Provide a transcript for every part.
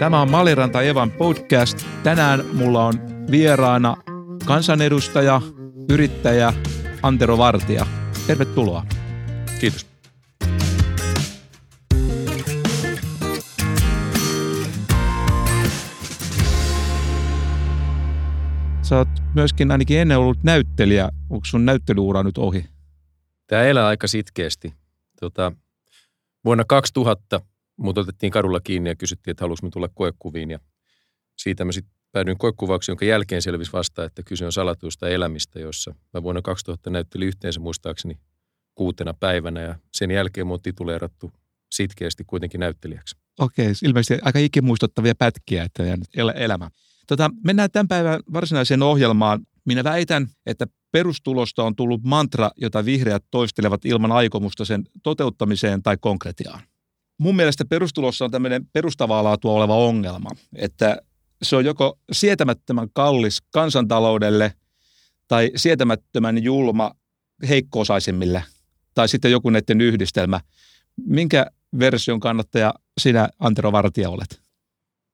Tämä on Maliranta Evan podcast. Tänään mulla on vieraana kansanedustaja, yrittäjä Antero Vartija. Tervetuloa. Kiitos. Sä oot myöskin ainakin ennen ollut näyttelijä. Onko sun näyttelyura nyt ohi? Tämä elää aika sitkeästi. Tota, vuonna 2000 mut otettiin kadulla kiinni ja kysyttiin, että haluaisin tulla koekuviin. Ja siitä mä sitten päädyin koekuvauksiin, jonka jälkeen selvisi vasta, että kyse on salatuista elämistä, jossa mä vuonna 2000 näyttelin yhteensä muistaakseni kuutena päivänä ja sen jälkeen mun tituleerattu sitkeästi kuitenkin näyttelijäksi. Okei, ilmeisesti aika ikimuistuttavia pätkiä, että el- elämä. Tota, mennään tämän päivän varsinaiseen ohjelmaan. Minä väitän, että perustulosta on tullut mantra, jota vihreät toistelevat ilman aikomusta sen toteuttamiseen tai konkretiaan. Mun mielestä perustulossa on tämmöinen perustavaa laatua oleva ongelma, että se on joko sietämättömän kallis kansantaloudelle tai sietämättömän julma heikkoosaisimmille tai sitten joku näiden yhdistelmä. Minkä version kannattaja sinä, Antero Vartija, olet?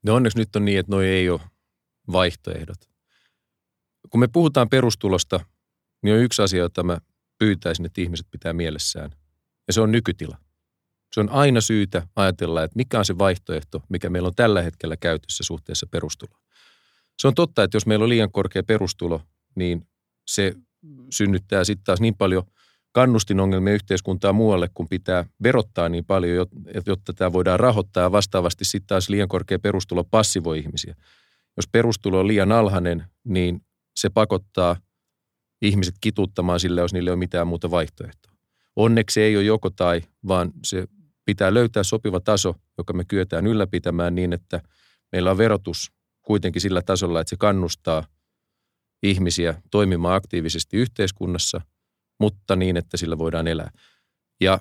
No onneksi nyt on niin, että noi ei ole vaihtoehdot. Kun me puhutaan perustulosta, niin on yksi asia, jota mä pyytäisin, että ihmiset pitää mielessään. Ja se on nykytila. Se on aina syytä ajatella, että mikä on se vaihtoehto, mikä meillä on tällä hetkellä käytössä suhteessa perustuloon. Se on totta, että jos meillä on liian korkea perustulo, niin se synnyttää sitten taas niin paljon kannustinongelmia yhteiskuntaa muualle, kun pitää verottaa niin paljon, jotta tämä voidaan rahoittaa ja vastaavasti sitten taas liian korkea perustulo passivoi ihmisiä. Jos perustulo on liian alhainen, niin se pakottaa ihmiset kituttamaan sille, jos niille ei ole mitään muuta vaihtoehtoa. Onneksi ei ole joko tai, vaan se pitää löytää sopiva taso, joka me kyetään ylläpitämään niin, että meillä on verotus kuitenkin sillä tasolla, että se kannustaa ihmisiä toimimaan aktiivisesti yhteiskunnassa, mutta niin, että sillä voidaan elää. Ja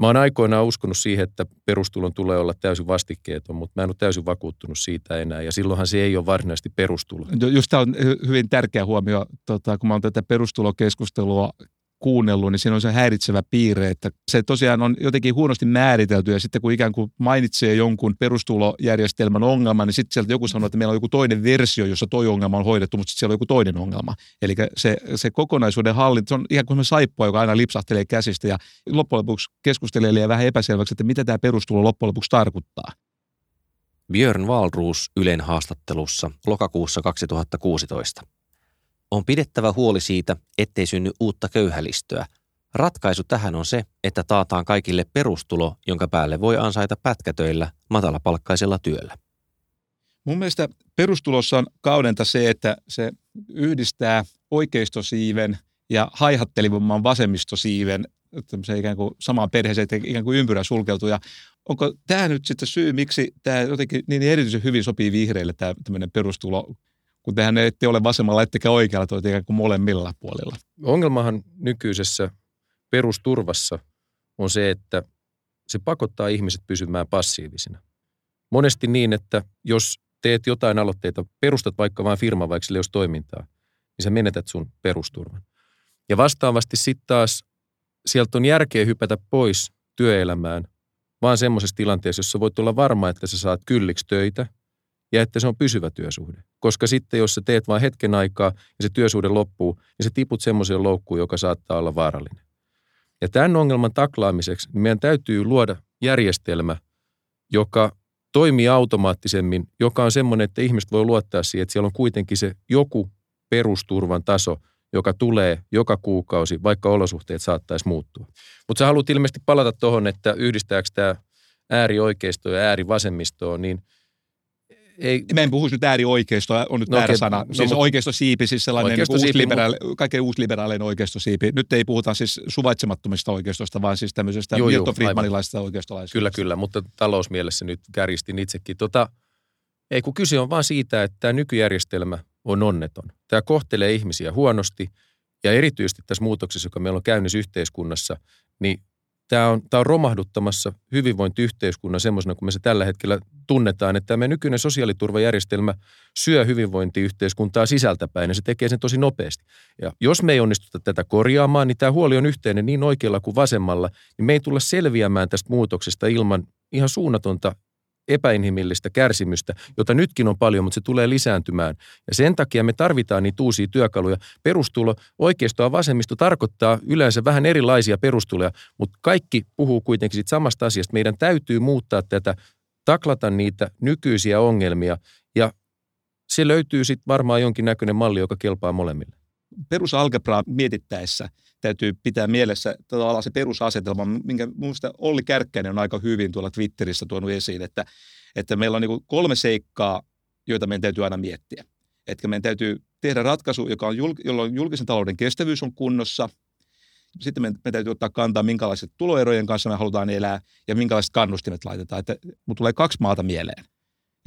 mä oon aikoinaan uskonut siihen, että perustulon tulee olla täysin vastikkeeton, mutta mä en ole täysin vakuuttunut siitä enää. Ja silloinhan se ei ole varsinaisesti perustulo. Just tämä on hyvin tärkeä huomio, tota, kun mä oon tätä perustulokeskustelua kuunnellut, niin siinä on se häiritsevä piirre, että se tosiaan on jotenkin huonosti määritelty ja sitten kun ikään kuin mainitsee jonkun perustulojärjestelmän ongelman, niin sitten sieltä joku sanoo, että meillä on joku toinen versio, jossa toi ongelma on hoidettu, mutta sitten siellä on joku toinen ongelma. Eli se, se kokonaisuuden hallinta, se on ihan kuin saippua, joka aina lipsahtelee käsistä ja loppujen lopuksi keskustelee liian vähän epäselväksi, että mitä tämä perustulo loppujen lopuksi tarkoittaa. Björn Wahlroos Ylen haastattelussa lokakuussa 2016. On pidettävä huoli siitä, ettei synny uutta köyhälistöä. Ratkaisu tähän on se, että taataan kaikille perustulo, jonka päälle voi ansaita pätkätöillä matalapalkkaisella työllä. Mun mielestä perustulossa on kaudenta se, että se yhdistää oikeistosiiven ja haihattelivamman vasemmistosiiven ikään kuin samaan perheeseen, että ikään kuin ympyrä sulkeutuu. Ja onko tämä nyt sitten syy, miksi tämä jotenkin niin erityisen hyvin sopii vihreille tämä tämmöinen perustulo kun tehän ette ole vasemmalla ettekä oikealla, toi ikään kuin molemmilla puolilla. Ongelmahan nykyisessä perusturvassa on se, että se pakottaa ihmiset pysymään passiivisina. Monesti niin, että jos teet jotain aloitteita, perustat vaikka vain firma, vaikka sille toimintaa, niin sä menetät sun perusturvan. Ja vastaavasti sitten taas sieltä on järkeä hypätä pois työelämään, vaan semmoisessa tilanteessa, jossa voit olla varma, että sä saat kylliksi töitä – ja että se on pysyvä työsuhde. Koska sitten, jos sä teet vain hetken aikaa ja se työsuhde loppuu, niin sä tiput semmoiseen loukkuun, joka saattaa olla vaarallinen. Ja tämän ongelman taklaamiseksi niin meidän täytyy luoda järjestelmä, joka toimii automaattisemmin, joka on semmoinen, että ihmiset voi luottaa siihen, että siellä on kuitenkin se joku perusturvan taso, joka tulee joka kuukausi, vaikka olosuhteet saattaisi muuttua. Mutta sä haluat ilmeisesti palata tuohon, että yhdistääkö tämä äärioikeisto ja äärivasemmistoa, niin – ei, mä en puhuisi nyt äärioikeistoa, on nyt no, väärä okay. sana. No, siis no, oikeistosiipi, siis sellainen niin uusliberaali, kaikkein uusliberaalinen oikeistosiipi. Nyt ei puhuta siis suvaitsemattomista oikeistosta, vaan siis tämmöisestä joo, Milton Friedmanilaisesta oikeistolaisesta. Kyllä, kyllä, mutta talousmielessä nyt kärjistin itsekin. Tota, ei kun kyse on vaan siitä, että tämä nykyjärjestelmä on onneton. Tämä kohtelee ihmisiä huonosti ja erityisesti tässä muutoksessa, joka meillä on käynnissä yhteiskunnassa, niin tämä on, tämä on romahduttamassa hyvinvointiyhteiskunnan semmoisena kuin me se tällä hetkellä tunnetaan, että tämä nykyinen sosiaaliturvajärjestelmä syö hyvinvointiyhteiskuntaa sisältäpäin ja se tekee sen tosi nopeasti. Ja jos me ei onnistuta tätä korjaamaan, niin tämä huoli on yhteinen niin oikealla kuin vasemmalla, niin me ei tulla selviämään tästä muutoksesta ilman ihan suunnatonta epäinhimillistä kärsimystä, jota nytkin on paljon, mutta se tulee lisääntymään. Ja sen takia me tarvitaan niitä uusia työkaluja. Perustulo, oikeisto ja vasemmisto tarkoittaa yleensä vähän erilaisia perustuloja, mutta kaikki puhuu kuitenkin siitä samasta asiasta. Meidän täytyy muuttaa tätä, taklata niitä nykyisiä ongelmia ja se löytyy sitten varmaan jonkinnäköinen malli, joka kelpaa molemmille. Perusalgebraa mietittäessä täytyy pitää mielessä tavallaan se perusasetelma, minkä minusta Olli Kärkkäinen on aika hyvin tuolla Twitterissä tuonut esiin, että, että meillä on niin kolme seikkaa, joita meidän täytyy aina miettiä. Että meidän täytyy tehdä ratkaisu, joka on, jolloin julkisen talouden kestävyys on kunnossa. Sitten meidän, meidän täytyy ottaa kantaa, minkälaiset tuloerojen kanssa me halutaan elää ja minkälaiset kannustimet laitetaan. Että tulee kaksi maata mieleen,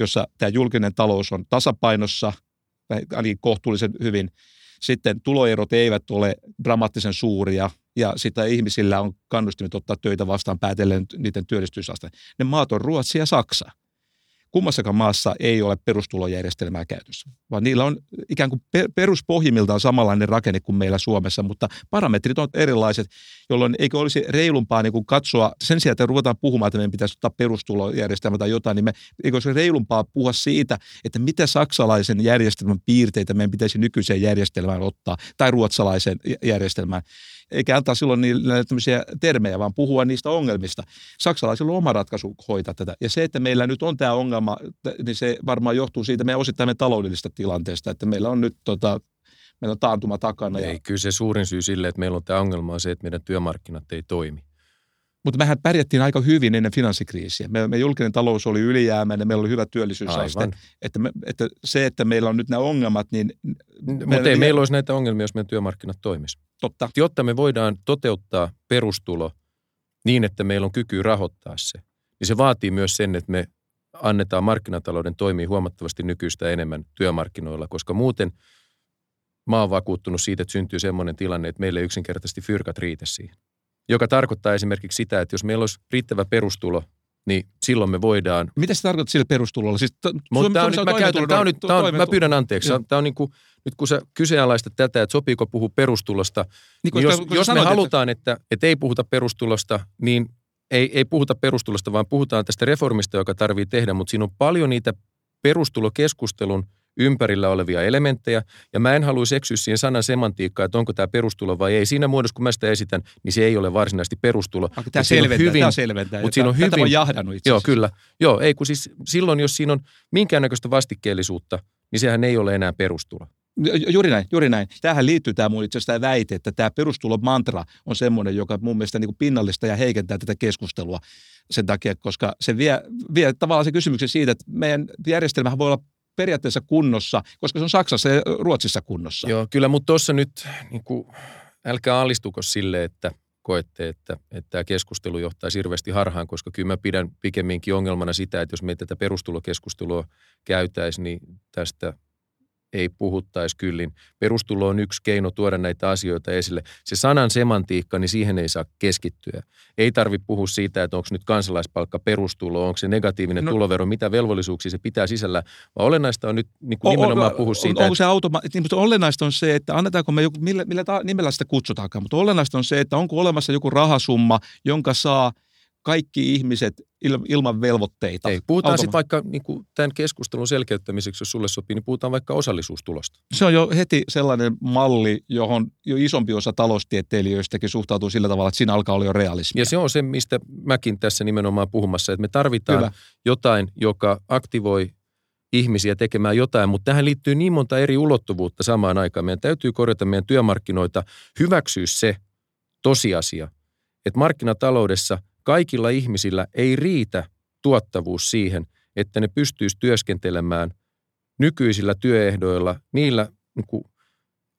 jossa tämä julkinen talous on tasapainossa, ainakin kohtuullisen hyvin – sitten tuloerot eivät ole dramaattisen suuria ja sitä ihmisillä on kannustimet ottaa töitä vastaan päätellen niiden työllisyysaste. Ne maat on Ruotsi ja Saksa kummassakaan maassa ei ole perustulojärjestelmää käytössä, vaan niillä on ikään kuin peruspohjimmiltaan samanlainen rakenne kuin meillä Suomessa, mutta parametrit on erilaiset, jolloin eikö olisi reilumpaa niin kuin katsoa, sen sijaan, että ruvetaan puhumaan, että meidän pitäisi ottaa perustulojärjestelmä tai jotain, niin me, eikö olisi reilumpaa puhua siitä, että mitä saksalaisen järjestelmän piirteitä meidän pitäisi nykyiseen järjestelmään ottaa, tai ruotsalaisen järjestelmään eikä antaa silloin niille tämmöisiä termejä, vaan puhua niistä ongelmista. Saksalaisilla on oma ratkaisu hoitaa tätä. Ja se, että meillä nyt on tämä ongelma, niin se varmaan johtuu siitä meidän osittain meidän taloudellisesta tilanteesta, että meillä on nyt tota, meillä on taantuma takana. Ei, ja... kyllä se suurin syy sille, että meillä on tämä ongelma on se, että meidän työmarkkinat ei toimi. Mutta mehän pärjättiin aika hyvin ennen finanssikriisiä. Me, me julkinen talous oli ylijäämäinen, meillä oli hyvä työllisyysaste. Että, me, että se, että meillä on nyt nämä ongelmat, niin... Mutta ei meillä olisi näitä ongelmia, jos meidän työmarkkinat toimisi. Totta. Jotta me voidaan toteuttaa perustulo niin, että meillä on kyky rahoittaa se, niin se vaatii myös sen, että me annetaan markkinatalouden toimia huomattavasti nykyistä enemmän työmarkkinoilla, koska muuten mä oon vakuuttunut siitä, että syntyy sellainen tilanne, että meille yksinkertaisesti fyrkat riitä siihen joka tarkoittaa esimerkiksi sitä, että jos meillä olisi riittävä perustulo, niin silloin me voidaan... Mitä se tarkoittaa sillä perustulolla? Siis t- Mutta tämä on nyt, mä käytän, tämä on nyt, tämä on, mä pyydän anteeksi. Tämä on niin kuin, nyt kun sä kyseenalaistat tätä, että sopiiko puhua perustulosta, niin, niin jos, jos me halutaan, että, että, että ei puhuta perustulosta, niin ei, ei puhuta perustulosta, vaan puhutaan tästä reformista, joka tarvii tehdä, mutta siinä on paljon niitä perustulokeskustelun ympärillä olevia elementtejä, ja mä en haluaisi eksyä siihen sanan semantiikkaan, että onko tämä perustulo vai ei. Siinä muodossa, kun mä sitä esitän, niin se ei ole varsinaisesti perustulo. Tämä selventää, hyvin, tämä selventää. Mutta siinä on hyvin, tätä jahdannut itse Joo, kyllä. Joo, ei kun siis silloin, jos siinä on minkäännäköistä vastikkeellisuutta, niin sehän ei ole enää perustulo. Juuri näin, juuri näin. Tähän liittyy tämä mun itse asiassa tämä väite, että tämä perustulon mantra on semmoinen, joka mun mielestä niin kuin pinnallista ja heikentää tätä keskustelua sen takia, koska se vie, vie tavallaan se kysymyksen siitä, että meidän järjestelmähän voi olla periaatteessa kunnossa, koska se on Saksassa ja Ruotsissa kunnossa. Joo, kyllä, mutta tuossa nyt niin kuin, älkää alistuko sille, että koette, että, että tämä keskustelu johtaa hirveästi harhaan, koska kyllä mä pidän pikemminkin ongelmana sitä, että jos me tätä perustulokeskustelua käytäisiin, niin tästä ei puhuttaisi kyllin. Perustulo on yksi keino tuoda näitä asioita esille. Se sanan semantiikka, niin siihen ei saa keskittyä. Ei tarvi puhua siitä, että onko nyt kansalaispalkka perustulo, onko se negatiivinen no, tulovero, mitä velvollisuuksia se pitää sisällä, vaan olennaista on nyt niin kuin nimenomaan o, puhua siitä. On, onko se automa- niin, olennaista on se, että annetaanko me joku, millä, millä nimellä sitä kutsutaankaan, mutta olennaista on se, että onko olemassa joku rahasumma, jonka saa – kaikki ihmiset ilman velvoitteita. Ei, puhutaan sitten vaikka niin kuin tämän keskustelun selkeyttämiseksi, jos sulle sopii, niin puhutaan vaikka osallisuustulosta. Se on jo heti sellainen malli, johon jo isompi osa taloustieteilijöistäkin suhtautuu sillä tavalla, että siinä alkaa olla jo realismia. Ja se on se, mistä mäkin tässä nimenomaan puhumassa, että me tarvitaan Hyvä. jotain, joka aktivoi ihmisiä tekemään jotain, mutta tähän liittyy niin monta eri ulottuvuutta samaan aikaan. Meidän täytyy korjata meidän työmarkkinoita, hyväksyä se tosiasia, että markkinataloudessa – kaikilla ihmisillä ei riitä tuottavuus siihen, että ne pystyisi työskentelemään nykyisillä työehdoilla, niillä niin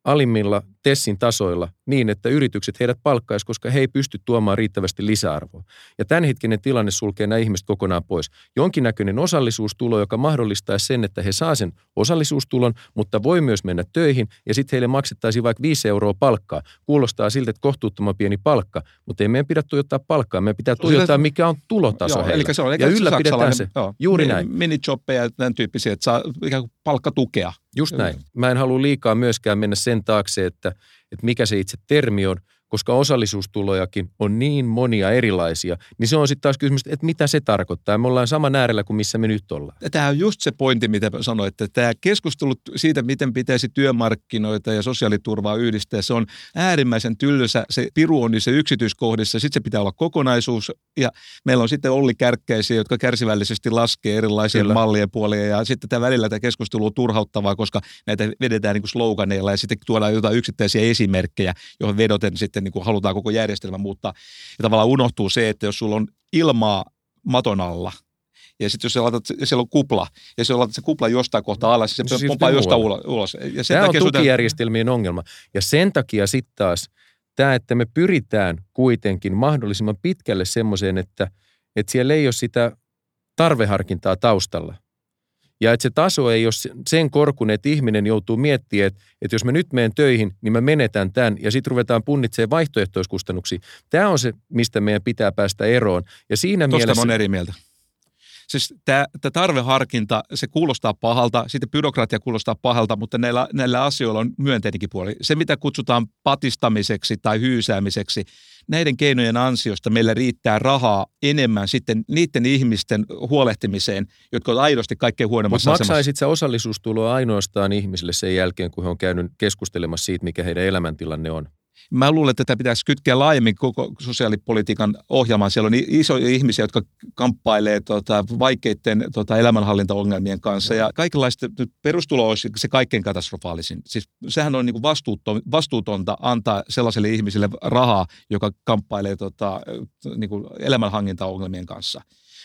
alimmilla Tessin tasoilla niin, että yritykset heidät palkkaisi, koska he ei pysty tuomaan riittävästi lisäarvoa. Ja tämänhetkinen tilanne sulkee nämä ihmiset kokonaan pois. Jonkinnäköinen osallisuustulo, joka mahdollistaa sen, että he saa sen osallisuustulon, mutta voi myös mennä töihin ja sitten heille maksettaisiin vaikka 5 euroa palkkaa. Kuulostaa siltä, että kohtuuttoman pieni palkka, mutta ei meidän pidä tuijottaa palkkaa. Meidän pitää tuijottaa, mikä on tulotaso joo, heillä. Eli se on, ja ylläpidetään se. Joo, Juuri näin. Minijobbeja ja tämän tyyppisiä, että saa ikään kuin palkkatukea. Just näin. Mä en halua liikaa myöskään mennä sen taakse, että, että mikä se itse termi on, koska osallisuustulojakin on niin monia erilaisia, niin se on sitten taas kysymys, että mitä se tarkoittaa. Me ollaan sama äärellä kuin missä me nyt ollaan. Tämä on just se pointti, mitä sanoit, että tämä keskustelu siitä, miten pitäisi työmarkkinoita ja sosiaaliturvaa yhdistää, se on äärimmäisen tylsä. Se piru on niissä yksityiskohdissa, sitten se pitää olla kokonaisuus ja meillä on sitten Olli Kärkkäisiä, jotka kärsivällisesti laskee erilaisia Kyllä. mallien puolia ja sitten tämä välillä tämä keskustelu on turhauttavaa, koska näitä vedetään niin kuin sloganeilla ja sitten tuodaan jotain yksittäisiä esimerkkejä, joihin vedoten sitten niin kuin halutaan koko järjestelmä muuttaa. Ja tavallaan unohtuu se, että jos sulla on ilmaa maton alla, ja sitten jos sä laitat, siellä on kupla, ja sä laitat se kupla jostain kohtaa alas, niin se, se pomppaa jostain ulos. Ja sen Tämä on tukijärjestelmien ongelma. Ja sen takia sitten taas tämä, että me pyritään kuitenkin mahdollisimman pitkälle semmoiseen, että, että siellä ei ole sitä tarveharkintaa taustalla. Ja että se taso ei ole sen korkunen, että ihminen joutuu miettimään, että, että jos mä nyt menen töihin, niin mä menetän tämän ja sitten ruvetaan punnitsemaan vaihtoehtoiskustannuksia. Tämä on se, mistä meidän pitää päästä eroon. Ja siinä Tuosta mielessä... on eri mieltä. Siis tämä, tämä tarveharkinta, se kuulostaa pahalta, sitten byrokratia kuulostaa pahalta, mutta näillä, näillä asioilla on myönteinenkin puoli. Se, mitä kutsutaan patistamiseksi tai hyysäämiseksi, näiden keinojen ansiosta meillä riittää rahaa enemmän sitten niiden ihmisten huolehtimiseen, jotka ovat aidosti kaikkein huonommassa Mutta maksaisit sä osallisuustuloa ainoastaan ihmisille sen jälkeen, kun he on käynyt keskustelemassa siitä, mikä heidän elämäntilanne on? Mä luulen, että tätä pitäisi kytkeä laajemmin koko sosiaalipolitiikan ohjelmaan. Siellä on isoja ihmisiä, jotka kamppailee tota, vaikeiden tota, elämänhallintaongelmien kanssa. Ja kaikenlaista perustulo olisi se kaikkein katastrofaalisin. Siis sehän on niin vastuuton, vastuutonta antaa sellaiselle ihmiselle rahaa, joka kamppailee tota, niin elämänhallintaongelmien kanssa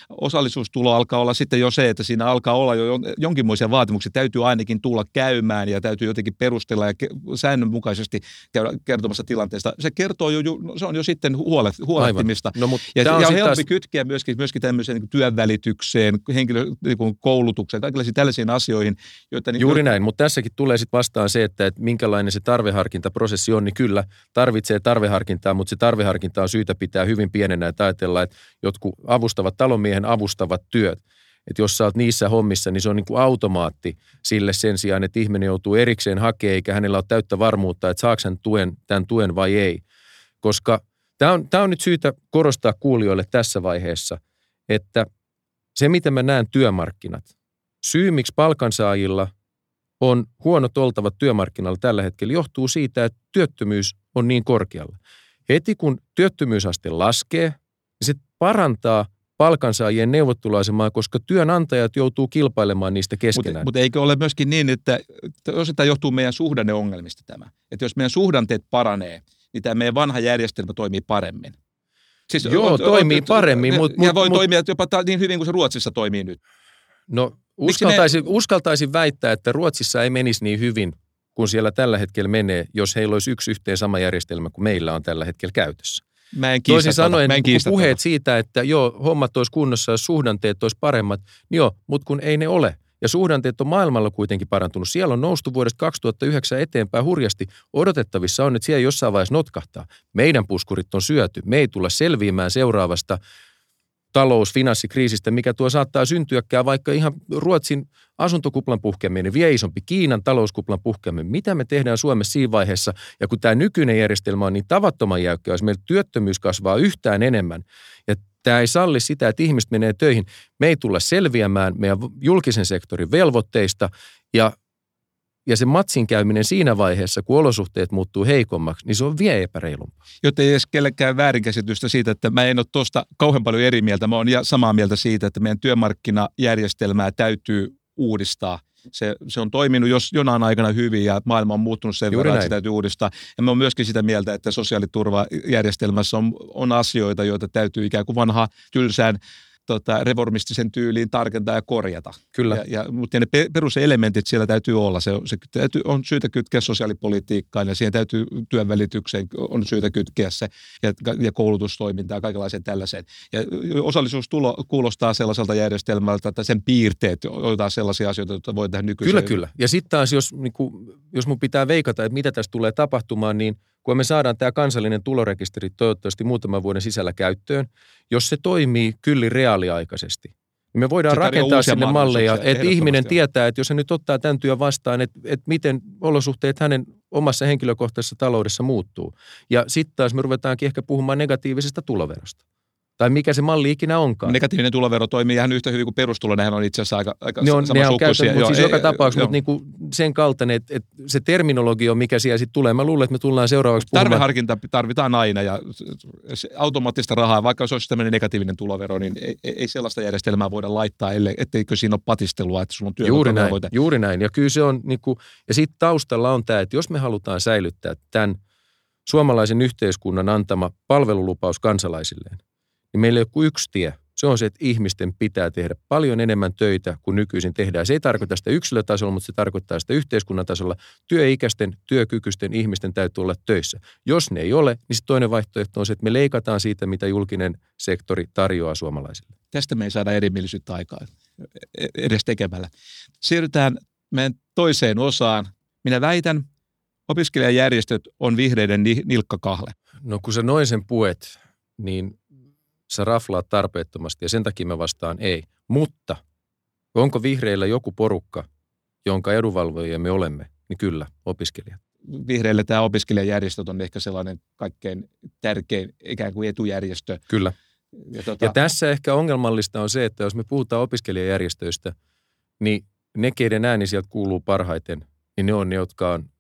osallisuustulo alkaa olla sitten jo se, että siinä alkaa olla jo jonkinmoisia vaatimuksia. Täytyy ainakin tulla käymään ja täytyy jotenkin perustella ja säännönmukaisesti käydä kertomassa tilanteesta. Se kertoo jo, se on jo sitten huolet, huolehtimista. No, mutta ja, ja on, helpompi taas... kytkeä myöskin, myöskin tämmöiseen niin työnvälitykseen, henkilö, niin koulutukseen, kaikenlaisiin tällaisiin asioihin. Joita niin Juuri näin, mutta tässäkin tulee sitten vastaan se, että, että minkälainen se tarveharkintaprosessi on, niin kyllä tarvitsee tarveharkintaa, mutta se tarveharkinta on syytä pitää hyvin pienenä, että ajatellaan, että jotkut avustavat talonmiehen miehen avustavat työt. Että jos sä oot niissä hommissa, niin se on niin kuin automaatti sille sen sijaan, että ihminen joutuu erikseen hakemaan, eikä hänellä ole täyttä varmuutta, että saako hän tuen, tämän tuen vai ei. Koska tämä on, on nyt syytä korostaa kuulijoille tässä vaiheessa, että se, miten mä näen työmarkkinat, syy, miksi palkansaajilla on huonot oltavat työmarkkinoilla tällä hetkellä, johtuu siitä, että työttömyys on niin korkealla. Heti kun työttömyysaste laskee, niin se parantaa palkansaajien neuvotteluasemaa, koska työnantajat joutuu kilpailemaan niistä keskenään. Mutta mut eikö ole myöskin niin, että osittain johtuu meidän suhdanneongelmista tämä. Että jos meidän suhdanteet paranee, niin tämä meidän vanha järjestelmä toimii paremmin. Siis Joo, on, toimii on, paremmin. Mut, ja mut, voi mut, toimia jopa niin hyvin kuin se Ruotsissa toimii nyt. No uskaltaisin, me... uskaltaisin väittää, että Ruotsissa ei menisi niin hyvin kuin siellä tällä hetkellä menee, jos heillä olisi yksi yhteen sama järjestelmä kuin meillä on tällä hetkellä käytössä. Mä en Toisin sanoen, mä en puheet siitä, että joo, hommat olisi kunnossa ja suhdanteet olisi paremmat, niin joo, mutta kun ei ne ole. Ja suhdanteet on maailmalla kuitenkin parantunut. Siellä on noustu vuodesta 2009 eteenpäin hurjasti. Odotettavissa on, että siellä jossain vaiheessa notkahtaa. Meidän puskurit on syöty. Me ei tulla selviämään seuraavasta talous- finanssikriisistä, mikä tuo saattaa syntyäkään vaikka ihan Ruotsin asuntokuplan puhkeaminen, vie isompi Kiinan talouskuplan puhkeaminen. Mitä me tehdään Suomessa siinä vaiheessa? Ja kun tämä nykyinen järjestelmä on niin tavattoman jäykkä, jos meillä työttömyys kasvaa yhtään enemmän, ja tämä ei salli sitä, että ihmiset menee töihin, me ei tulla selviämään meidän julkisen sektorin velvoitteista, ja ja se matsin käyminen siinä vaiheessa, kun olosuhteet muuttuu heikommaksi, niin se on vielä epäreilumpaa. Jotta ei edes kellekään väärinkäsitystä siitä, että mä en ole tuosta kauhean paljon eri mieltä. Mä oon samaa mieltä siitä, että meidän työmarkkinajärjestelmää täytyy uudistaa. Se, se on toiminut jos jonain aikana hyvin ja maailma on muuttunut sen Juuri verran, näin. että se täytyy uudistaa. Ja mä oon myöskin sitä mieltä, että sosiaaliturvajärjestelmässä on, on asioita, joita täytyy ikään kuin vanha tylsään tota, reformistisen tyyliin tarkentaa ja korjata. Kyllä. Ja, ja, mutta ne peruselementit siellä täytyy olla. Se, se täytyy, on syytä kytkeä sosiaalipolitiikkaan ja siihen täytyy työnvälitykseen on syytä kytkeä se ja, ja koulutustoimintaa ja kaikenlaiseen tällaiseen. Ja osallisuustulo kuulostaa sellaiselta järjestelmältä, että sen piirteet ovat sellaisia asioita, joita voi tehdä nykyiseen. Kyllä, kyllä. Ja sitten taas, jos, niin kuin, jos mun pitää veikata, että mitä tässä tulee tapahtumaan, niin – kun me saadaan tämä kansallinen tulorekisteri toivottavasti muutaman vuoden sisällä käyttöön, jos se toimii kyllin reaaliaikaisesti, niin me voidaan Se rakentaa sinne malleja, että ihminen tietää, että jos hän nyt ottaa tämän työn vastaan, että, että miten olosuhteet hänen omassa henkilökohtaisessa taloudessa muuttuu. Ja sitten taas me ruvetaankin ehkä puhumaan negatiivisesta tuloverosta. Tai mikä se malli ikinä onkaan. Negatiivinen tulovero toimii ihan yhtä hyvin kuin perustulo. Nehän on itse asiassa aika, aika Ne on, ne on käytännössä, mutta Joo, siis ei- joka tapauksessa mutta niinku sen kaltainen, että, että se terminologia on, mikä siellä sitten tulee. Mä luulen, että me tullaan seuraavaksi puhumaan. Tarveharkinta tarvitaan aina ja automaattista rahaa, vaikka se olisi tämmöinen negatiivinen tulovero, niin ei, ei sellaista järjestelmää voida laittaa, ellei, etteikö siinä ole patistelua, että sulla on Juuri näin, työvelvoite. juuri näin. Ja kyllä se on, niin kuin, ja sitten taustalla on tämä, että jos me halutaan säilyttää tämän suomalaisen yhteiskunnan antama palvelulupaus kansalaisilleen, niin meillä ei ole kuin yksi tie. Se on se, että ihmisten pitää tehdä paljon enemmän töitä kuin nykyisin tehdään. Se ei tarkoita sitä yksilötasolla, mutta se tarkoittaa sitä yhteiskunnan tasolla. Työikäisten, työkykyisten ihmisten täytyy olla töissä. Jos ne ei ole, niin se toinen vaihtoehto on se, että me leikataan siitä, mitä julkinen sektori tarjoaa suomalaisille. Tästä me ei saada erimielisyyttä aikaa e- edes tekemällä. Siirrytään meidän toiseen osaan. Minä väitän, opiskelijajärjestöt on vihreiden ni- nilkkakahle. No kun sä noin sen puet, niin sä raflaat tarpeettomasti ja sen takia mä vastaan ei. Mutta onko vihreillä joku porukka, jonka edunvalvojia me olemme? Niin kyllä, opiskelijat. Vihreille tämä opiskelijajärjestöt on ehkä sellainen kaikkein tärkein ikään kuin etujärjestö. Kyllä. Ja, tota, Ja tässä ehkä ongelmallista on se, että jos me puhutaan opiskelijajärjestöistä, niin ne, keiden ääni sieltä kuuluu parhaiten, niin ne on ne, jotka on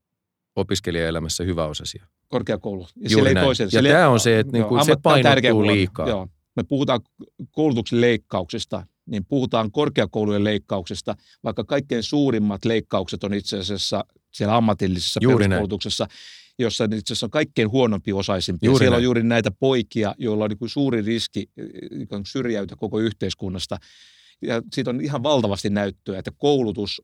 opiskelijaelämässä hyväosaisia. korkeakoulu. Ja Juuri näin. toisen- Ja tää on se, että niinku joo, se ammatti on tärkeä painottuu liikaa. Joo. Me puhutaan koulutuksen leikkauksista, niin puhutaan korkeakoulujen leikkauksesta, vaikka kaikkein suurimmat leikkaukset on itse asiassa siellä ammatillisessa Juuri näin. peruskoulutuksessa, jossa itse asiassa on kaikkein huonompi osaisimpia. Juuri Siellä on näin. juuri näitä poikia, joilla on niin kuin suuri riski kuin syrjäytyä koko yhteiskunnasta. Ja siitä on ihan valtavasti näyttöä, että koulutus,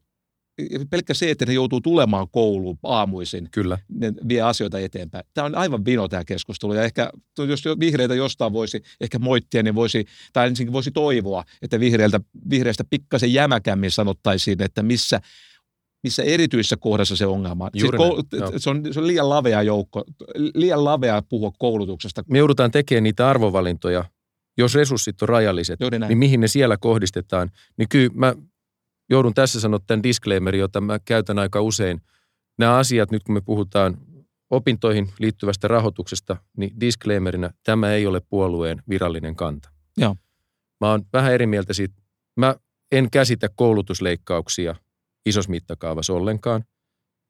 pelkkä se, että ne joutuu tulemaan kouluun aamuisin, Kyllä. ne vie asioita eteenpäin. Tämä on aivan vino tämä keskustelu ja ehkä jos jo vihreitä jostain voisi ehkä moittia, niin voisi, tai ensinnäkin voisi toivoa, että vihreiltä, vihreistä pikkasen jämäkämmin sanottaisiin, että missä, missä erityisessä kohdassa se ongelma on. Juuri siis joo. se, on, se on liian lavea joukko, liian lavea puhua koulutuksesta. Me joudutaan tekemään niitä arvovalintoja, jos resurssit on rajalliset, niin mihin ne siellä kohdistetaan. Niin kyllä mä joudun tässä sanoa tämän disclaimerin, jota mä käytän aika usein. Nämä asiat, nyt kun me puhutaan opintoihin liittyvästä rahoituksesta, niin disclaimerina tämä ei ole puolueen virallinen kanta. Joo. Mä oon vähän eri mieltä siitä. Mä en käsitä koulutusleikkauksia isossa mittakaavassa ollenkaan.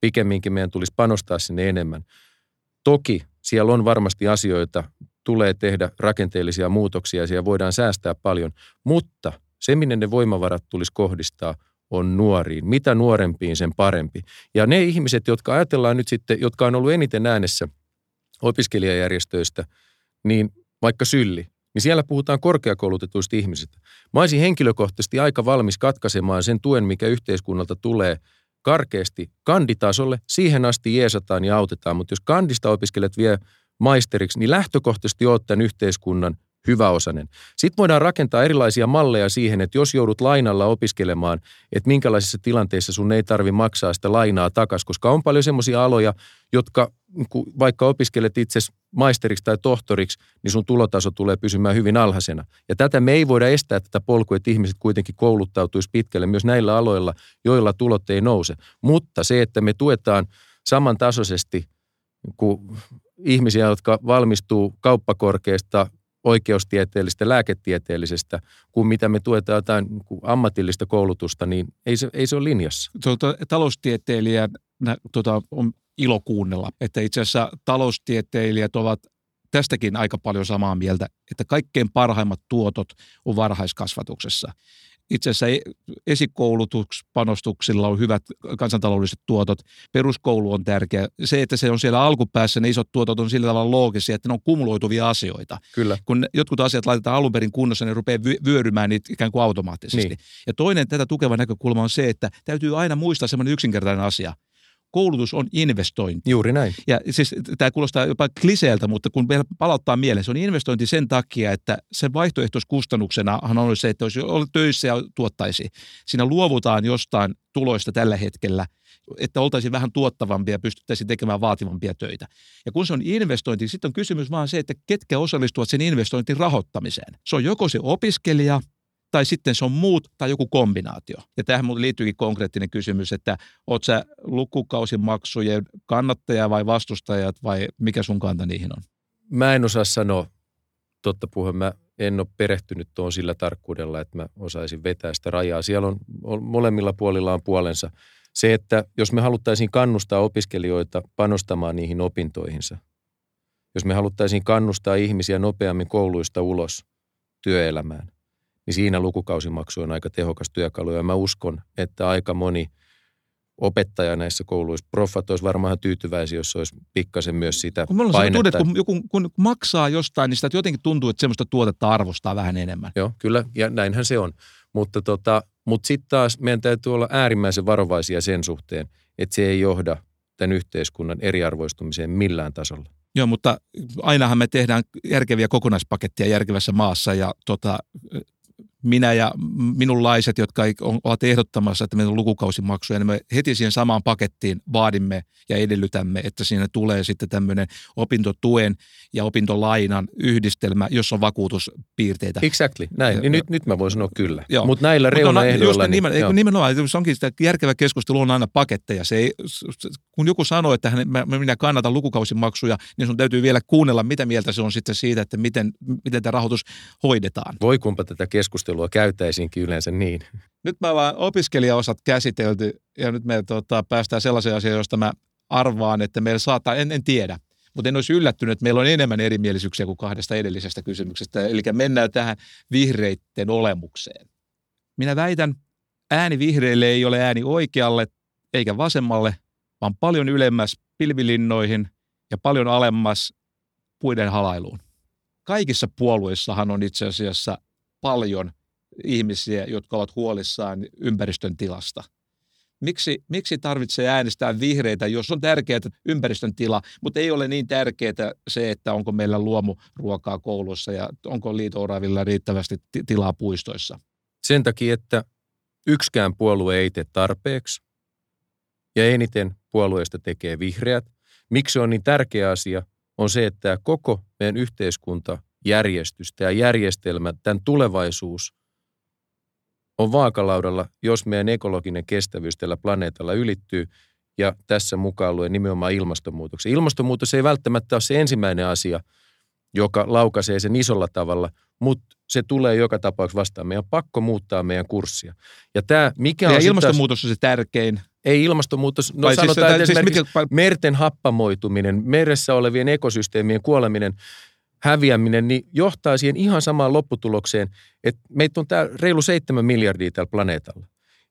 Pikemminkin meidän tulisi panostaa sinne enemmän. Toki siellä on varmasti asioita, tulee tehdä rakenteellisia muutoksia ja siellä voidaan säästää paljon, mutta se, minne ne voimavarat tulisi kohdistaa, on nuoriin. Mitä nuorempiin, sen parempi. Ja ne ihmiset, jotka ajatellaan nyt sitten, jotka on ollut eniten äänessä opiskelijajärjestöistä, niin vaikka sylli, niin siellä puhutaan korkeakoulutetuista ihmisistä. Mä olisin henkilökohtaisesti aika valmis katkaisemaan sen tuen, mikä yhteiskunnalta tulee karkeasti kanditasolle. Siihen asti jeesataan ja autetaan, mutta jos kandista opiskelijat vie maisteriksi, niin lähtökohtaisesti oot tämän yhteiskunnan hyväosainen. Sitten voidaan rakentaa erilaisia malleja siihen, että jos joudut lainalla opiskelemaan, että minkälaisissa tilanteissa sun ei tarvi maksaa sitä lainaa takaisin, koska on paljon semmoisia aloja, jotka niin vaikka opiskelet itse maisteriksi tai tohtoriksi, niin sun tulotaso tulee pysymään hyvin alhaisena. Ja tätä me ei voida estää tätä polkua, että ihmiset kuitenkin kouluttautuisi pitkälle myös näillä aloilla, joilla tulot ei nouse. Mutta se, että me tuetaan samantasoisesti kuin ihmisiä, jotka valmistuu kauppakorkeasta oikeustieteellisestä, lääketieteellisestä, kuin mitä me tuetaan jotain niin ammatillista koulutusta, niin ei se, ei se ole linjassa. Tuota, taloustieteilijän tuota, on ilo kuunnella, että itse asiassa taloustieteilijät ovat tästäkin aika paljon samaa mieltä, että kaikkein parhaimmat tuotot on varhaiskasvatuksessa. Itse asiassa e- esikoulutuspanostuksilla on hyvät kansantaloudelliset tuotot. Peruskoulu on tärkeä. Se, että se on siellä alkupäässä, ne isot tuotot on sillä tavalla loogisia, että ne on kumuloituvia asioita. Kyllä. Kun jotkut asiat laitetaan alun perin kunnossa, ne rupeaa vy- vyörymään niitä ikään kuin automaattisesti. Niin. Ja toinen tätä tukeva näkökulma on se, että täytyy aina muistaa semmoinen yksinkertainen asia. Koulutus on investointi. Juuri näin. Ja siis tämä kuulostaa jopa kliseeltä, mutta kun vielä palauttaa mieleen, se on investointi sen takia, että sen vaihtoehtoiskustannuksena on se, että olisi ollut töissä ja tuottaisi. Siinä luovutaan jostain tuloista tällä hetkellä, että oltaisiin vähän tuottavampia ja pystyttäisiin tekemään vaativampia töitä. Ja kun se on investointi, sitten on kysymys vaan se, että ketkä osallistuvat sen investointin rahoittamiseen. Se on joko se opiskelija tai sitten se on muut tai joku kombinaatio. Ja tähän muuten liittyykin konkreettinen kysymys, että oot sä lukukausimaksujen kannattaja vai vastustajat vai mikä sun kanta niihin on? Mä en osaa sanoa, totta puhuen, mä en ole perehtynyt tuon sillä tarkkuudella, että mä osaisin vetää sitä rajaa. Siellä on, molemmilla puolilla on puolensa. Se, että jos me haluttaisiin kannustaa opiskelijoita panostamaan niihin opintoihinsa, jos me haluttaisiin kannustaa ihmisiä nopeammin kouluista ulos työelämään, niin siinä lukukausimaksu on aika tehokas työkalu. Ja mä uskon, että aika moni opettaja näissä kouluissa, proffat olisi varmaan tyytyväisiä, jos olisi pikkasen myös sitä kun painetta. Tunne, kun joku kun maksaa jostain, niin sitä jotenkin tuntuu, että semmoista tuotetta arvostaa vähän enemmän. Joo, kyllä, ja näinhän se on. Mutta, tota, mutta sitten taas meidän täytyy olla äärimmäisen varovaisia sen suhteen, että se ei johda tämän yhteiskunnan eriarvoistumiseen millään tasolla. Joo, mutta ainahan me tehdään järkeviä kokonaispaketteja järkevässä maassa ja tota, minä ja minunlaiset, jotka ovat ehdottamassa, että meillä on lukukausimaksuja, niin me heti siihen samaan pakettiin vaadimme ja edellytämme, että siinä tulee sitten tämmöinen opintotuen ja opintolainan yhdistelmä, jossa on vakuutuspiirteitä. Exactly, näin. Niin nyt, nyt mä voin sanoa kyllä. Mutta näillä reunaehdoilla... Niin, nimen, nimenomaan, se onkin sitä järkevä keskustelu on aina paketteja. Se ei, kun joku sanoo, että hän, minä kannatan lukukausimaksuja, niin sun täytyy vielä kuunnella, mitä mieltä se on sitten siitä, että miten, miten tämä rahoitus hoidetaan. Voi kumpa tätä keskustelua käytäisinkin yleensä niin. Nyt mä vaan opiskelijaosat käsitelty ja nyt me tota, päästään sellaiseen asiaan, josta mä arvaan, että meillä saattaa, en, en tiedä, mutta en olisi yllättynyt, että meillä on enemmän erimielisyyksiä kuin kahdesta edellisestä kysymyksestä. Eli mennään tähän vihreitten olemukseen. Minä väitän, ääni vihreille ei ole ääni oikealle eikä vasemmalle, vaan paljon ylemmäs pilvilinnoihin ja paljon alemmas puiden halailuun. Kaikissa puolueissahan on itse asiassa paljon ihmisiä, jotka ovat huolissaan ympäristön tilasta. Miksi, miksi tarvitsee äänestää vihreitä, jos on tärkeää ympäristön tila, mutta ei ole niin tärkeää se, että onko meillä luomuruokaa koulussa ja onko liito riittävästi tilaa puistoissa? Sen takia, että yksikään puolue ei tee tarpeeksi ja eniten puolueesta tekee vihreät. Miksi on niin tärkeä asia, on se, että koko meidän yhteiskunta, järjestystä ja järjestelmä, tämän tulevaisuus on vaakalaudalla, jos meidän ekologinen kestävyys tällä planeetalla ylittyy ja tässä mukaan luen nimenomaan ilmastonmuutoksen. Ilmastonmuutos ei välttämättä ole se ensimmäinen asia, joka laukaisee sen isolla tavalla, mutta se tulee joka tapauksessa vastaan. Meidän on pakko muuttaa meidän kurssia. Ja tämä, mikä ja on ilmastonmuutos taas, on se tärkein. Ei ilmastonmuutos, no tai siis sanotaan, siis, että siis mitkä... merten happamoituminen, meressä olevien ekosysteemien kuoleminen, häviäminen, niin johtaa siihen ihan samaan lopputulokseen, että meitä on tää reilu 7 miljardia tällä planeetalla.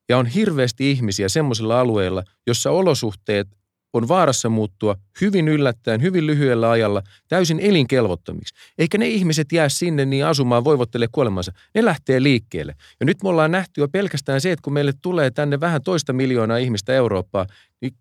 Ja on hirveästi ihmisiä semmoisilla alueilla, jossa olosuhteet on vaarassa muuttua hyvin yllättäen, hyvin lyhyellä ajalla täysin elinkelvottomiksi. Eikä ne ihmiset jää sinne niin asumaan voivottelee kuolemansa. Ne lähtee liikkeelle. Ja nyt me ollaan nähty jo pelkästään se, että kun meille tulee tänne vähän toista miljoonaa ihmistä Eurooppaa, niin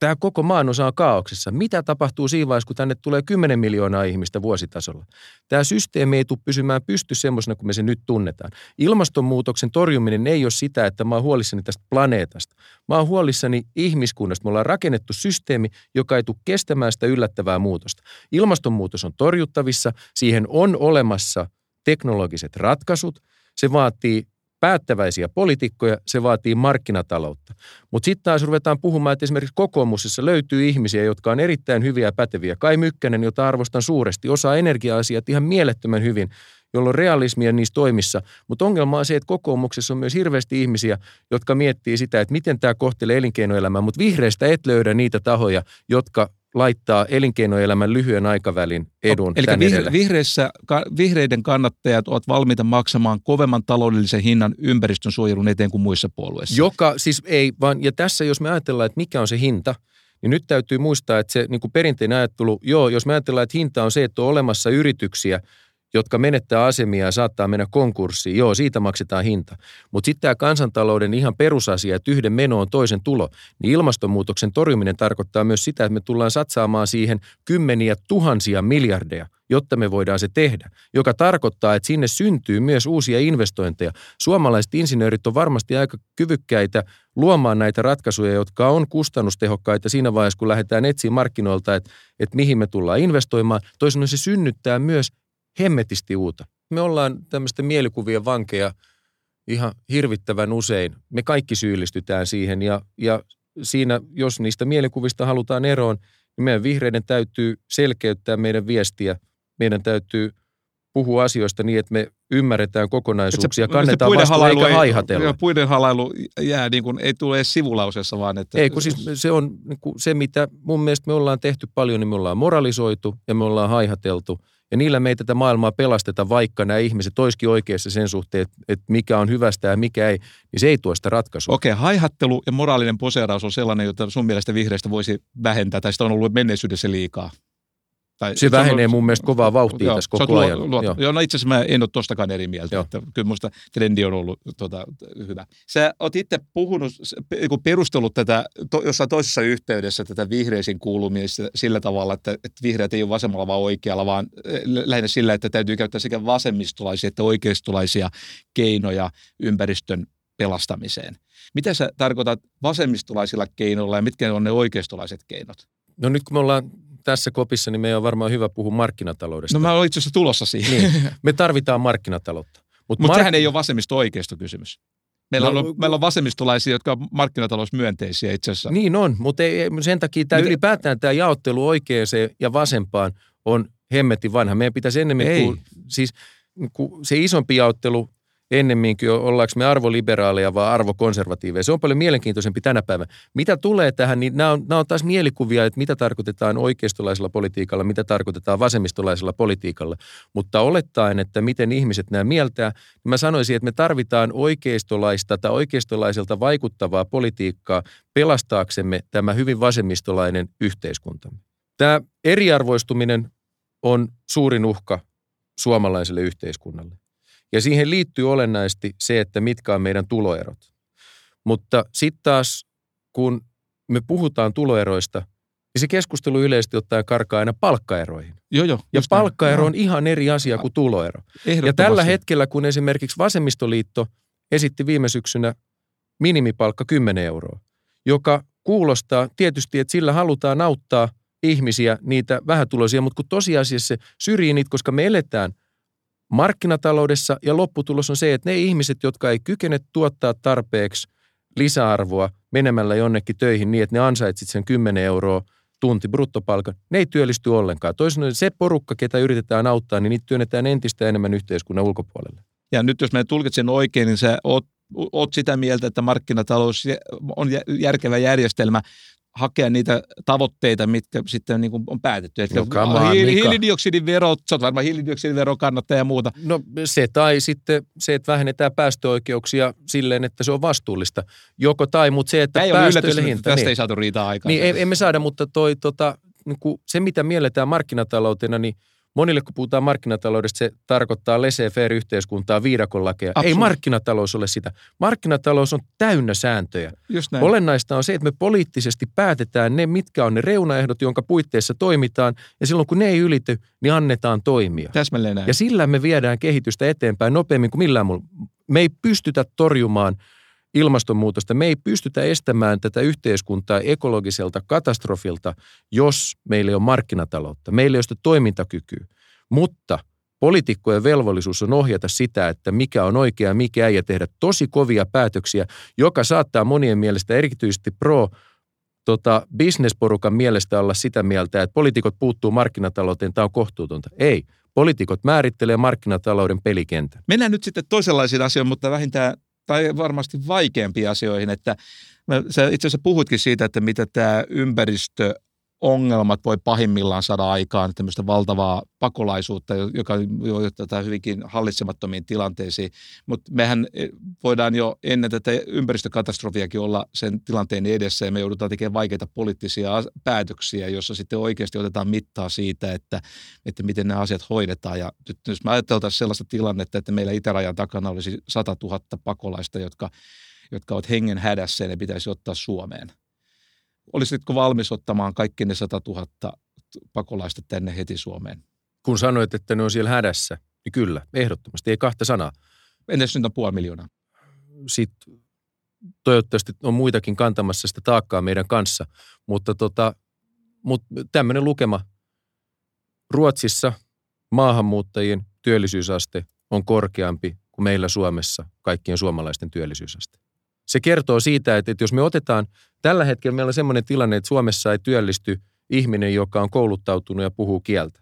tämä koko maanosa on kaauksessa. Mitä tapahtuu siinä vaiheessa, kun tänne tulee 10 miljoonaa ihmistä vuositasolla? Tämä systeemi ei tule pysymään pysty semmoisena kuin me se nyt tunnetaan. Ilmastonmuutoksen torjuminen ei ole sitä, että mä oon huolissani tästä planeetasta. Mä oon huolissani ihmiskunnasta. Me ollaan rakennettu systeemi, joka ei tule kestämään sitä yllättävää muutosta. Ilmastonmuutos on torjuttavissa, siihen on olemassa teknologiset ratkaisut. Se vaatii päättäväisiä poliitikkoja, se vaatii markkinataloutta. Mutta sitten taas ruvetaan puhumaan, että esimerkiksi kokoomusissa löytyy ihmisiä, jotka on erittäin hyviä ja päteviä. Kai Mykkänen, jota arvostan suuresti, osaa energia-asiat ihan mielettömän hyvin, jolloin realismia niissä toimissa. Mutta ongelma on se, että kokoomuksessa on myös hirveästi ihmisiä, jotka miettii sitä, että miten tämä kohtelee elinkeinoelämää, mutta vihreistä et löydä niitä tahoja, jotka laittaa elinkeinoelämän lyhyen aikavälin edun Eli vih- vihreissä, vihreiden kannattajat ovat valmiita maksamaan kovemman taloudellisen hinnan ympäristön suojelun eteen kuin muissa puolueissa. Joka siis ei, vaan ja tässä jos me ajatellaan, että mikä on se hinta, niin nyt täytyy muistaa, että se niin kuin perinteinen ajattelu, joo, jos me ajatellaan, että hinta on se, että on olemassa yrityksiä, jotka menettää asemia ja saattaa mennä konkurssiin. Joo, siitä maksetaan hinta. Mutta sitten tämä kansantalouden ihan perusasia, että yhden meno on toisen tulo, niin ilmastonmuutoksen torjuminen tarkoittaa myös sitä, että me tullaan satsaamaan siihen kymmeniä tuhansia miljardeja, jotta me voidaan se tehdä, joka tarkoittaa, että sinne syntyy myös uusia investointeja. Suomalaiset insinöörit on varmasti aika kyvykkäitä luomaan näitä ratkaisuja, jotka on kustannustehokkaita siinä vaiheessa, kun lähdetään etsiä markkinoilta, että, että mihin me tullaan investoimaan. Toisaalta se synnyttää myös hemmetisti uutta. Me ollaan tämmöistä mielikuvien vankeja ihan hirvittävän usein. Me kaikki syyllistytään siihen ja, ja siinä, jos niistä mielikuvista halutaan eroon, niin meidän vihreiden täytyy selkeyttää meidän viestiä. Meidän täytyy puhua asioista niin, että me ymmärretään kokonaisuuksia, se, kannetaan vastuun eikä ei, haihatella. Puiden halailu jää niin kuin, ei tule edes sivulauseessa vaan. Että... Ei, kun siis se on niin kuin se, mitä mun mielestä me ollaan tehty paljon, niin me ollaan moralisoitu ja me ollaan haihateltu. Ja niillä me ei tätä maailmaa pelasteta, vaikka nämä ihmiset olisikin oikeassa sen suhteen, että, mikä on hyvästä ja mikä ei, niin se ei tuo sitä ratkaisua. Okei, okay, haihattelu ja moraalinen poseeraus on sellainen, jota sun mielestä vihreistä voisi vähentää, tai sitä on ollut menneisyydessä liikaa. Tai se vähenee mun mielestä kovaa vauhtia joo, tässä koko ajan. Luo, luo, joo. joo, no itse asiassa mä en ole tostakaan eri mieltä. Joo. Että kyllä minusta trendi on ollut tota, hyvä. Sä oot itse puhunut, kun perustellut tätä to, jossain toisessa yhteydessä tätä vihreisiin kuulumista sillä tavalla, että, että vihreät ei ole vasemmalla vaan oikealla, vaan eh, lähinnä sillä, että täytyy käyttää sekä vasemmistolaisia että oikeistolaisia keinoja ympäristön pelastamiseen. Mitä sä tarkoitat vasemmistolaisilla keinoilla ja mitkä on ne oikeistolaiset keinot? No nyt kun me ollaan tässä kopissa, niin meidän on varmaan hyvä puhua markkinataloudesta. No mä olen itse asiassa tulossa siihen. Niin. Me tarvitaan markkinataloutta. Mutta Mut mark... sehän ei ole vasemmisto-oikeisto kysymys. Meillä, no, on, meillä on vasemmistolaisia, jotka on markkinatalousmyönteisiä itse asiassa. Niin on, mutta ei, sen takia tämä ylipäätään tämä jaottelu oikeaan ja vasempaan on hemmetin vanha. Meidän pitäisi ennemmin, kuin, siis kun se isompi jaottelu ennemminkin, ollaanko me arvoliberaaleja vai arvokonservatiiveja. Se on paljon mielenkiintoisempi tänä päivänä. Mitä tulee tähän, niin nämä on, nämä on taas mielikuvia, että mitä tarkoitetaan oikeistolaisella politiikalla, mitä tarkoitetaan vasemmistolaisella politiikalla. Mutta olettaen, että miten ihmiset nämä mieltää, niin mä sanoisin, että me tarvitaan oikeistolaista tai oikeistolaiselta vaikuttavaa politiikkaa pelastaaksemme tämä hyvin vasemmistolainen yhteiskunta. Tämä eriarvoistuminen on suurin uhka suomalaiselle yhteiskunnalle. Ja siihen liittyy olennaisesti se, että mitkä on meidän tuloerot. Mutta sitten taas, kun me puhutaan tuloeroista, niin se keskustelu yleisesti ottaen karkaa aina palkkaeroihin. Joo, joo, ja palkkaero on ihan eri asia kuin tuloero. Ja tällä hetkellä, kun esimerkiksi Vasemmistoliitto esitti viime syksynä minimipalkka 10 euroa, joka kuulostaa tietysti, että sillä halutaan auttaa ihmisiä, niitä vähätuloisia, mutta kun tosiasiassa se syrjii niitä, koska me eletään – markkinataloudessa ja lopputulos on se, että ne ihmiset, jotka ei kykene tuottaa tarpeeksi lisäarvoa menemällä jonnekin töihin niin, että ne ansaitsit sen 10 euroa tunti bruttopalkan, ne ei työllisty ollenkaan. Toisin se porukka, ketä yritetään auttaa, niin niitä työnnetään entistä enemmän yhteiskunnan ulkopuolelle. Ja nyt jos mä tulkitsen oikein, niin sä oot, oot sitä mieltä, että markkinatalous on järkevä järjestelmä hakea niitä tavoitteita, mitkä sitten niin kuin on päätetty. Että no, on, hiili, hiilidioksidivero, sä oot varmaan hiilidioksidivero kannattaja ja muuta. No se tai sitten se, että vähennetään päästöoikeuksia silleen, että se on vastuullista. Joko tai, mutta se, että ei päästöille hinta. Tästä niin, ei saatu riitaa aikaa. Niin, emme saada, mutta toi, tota, niin kuin se, mitä mielletään markkinataloutena, niin – Monille, kun puhutaan markkinataloudesta, se tarkoittaa laissez-faire-yhteiskuntaa, viidakonlakeja. Ei markkinatalous ole sitä. Markkinatalous on täynnä sääntöjä. Olennaista on se, että me poliittisesti päätetään ne, mitkä on ne reunaehdot, jonka puitteissa toimitaan. Ja silloin, kun ne ei ylity, niin annetaan toimia. Täsmälleen näin. Ja sillä me viedään kehitystä eteenpäin nopeammin kuin millään muulla. Me ei pystytä torjumaan – ilmastonmuutosta. Me ei pystytä estämään tätä yhteiskuntaa ekologiselta katastrofilta, jos meillä ei ole markkinataloutta. Meillä ei ole sitä toimintakykyä. Mutta poliitikkojen velvollisuus on ohjata sitä, että mikä on oikea mikä ei, ja tehdä tosi kovia päätöksiä, joka saattaa monien mielestä erityisesti pro tota, bisnesporukan mielestä olla sitä mieltä, että poliitikot puuttuu markkinatalouteen, tämä on kohtuutonta. Ei. Poliitikot määrittelee markkinatalouden pelikentän. Mennään nyt sitten toisenlaisiin asioihin, mutta vähintään tai varmasti vaikeampiin asioihin, että sä itse asiassa puhutkin siitä, että mitä tämä ympäristö ongelmat voi pahimmillaan saada aikaan tämmöistä valtavaa pakolaisuutta, joka johtaa hyvinkin hallitsemattomiin tilanteisiin. Mutta mehän eh, voidaan jo ennen tätä ympäristökatastrofiakin olla sen tilanteen edessä ja me joudutaan tekemään vaikeita poliittisia päätöksiä, jossa sitten oikeasti otetaan mittaa siitä, että, että miten nämä asiat hoidetaan. Ja nyt jos me ajateltaisiin sellaista tilannetta, että meillä itärajan takana olisi 100 000 pakolaista, jotka, jotka ovat hengen hädässä ja ne pitäisi ottaa Suomeen – Olisitko valmis ottamaan kaikki ne 100 000 pakolaista tänne heti Suomeen? Kun sanoit, että ne on siellä hädässä, niin kyllä, ehdottomasti, ei kahta sanaa. Entäs nyt on puoli miljoonaa? Sitten toivottavasti on muitakin kantamassa sitä taakkaa meidän kanssa, mutta, tota, mutta tämmöinen lukema. Ruotsissa maahanmuuttajien työllisyysaste on korkeampi kuin meillä Suomessa kaikkien suomalaisten työllisyysaste. Se kertoo siitä, että, että jos me otetaan, tällä hetkellä meillä on sellainen tilanne, että Suomessa ei työllisty ihminen, joka on kouluttautunut ja puhuu kieltä.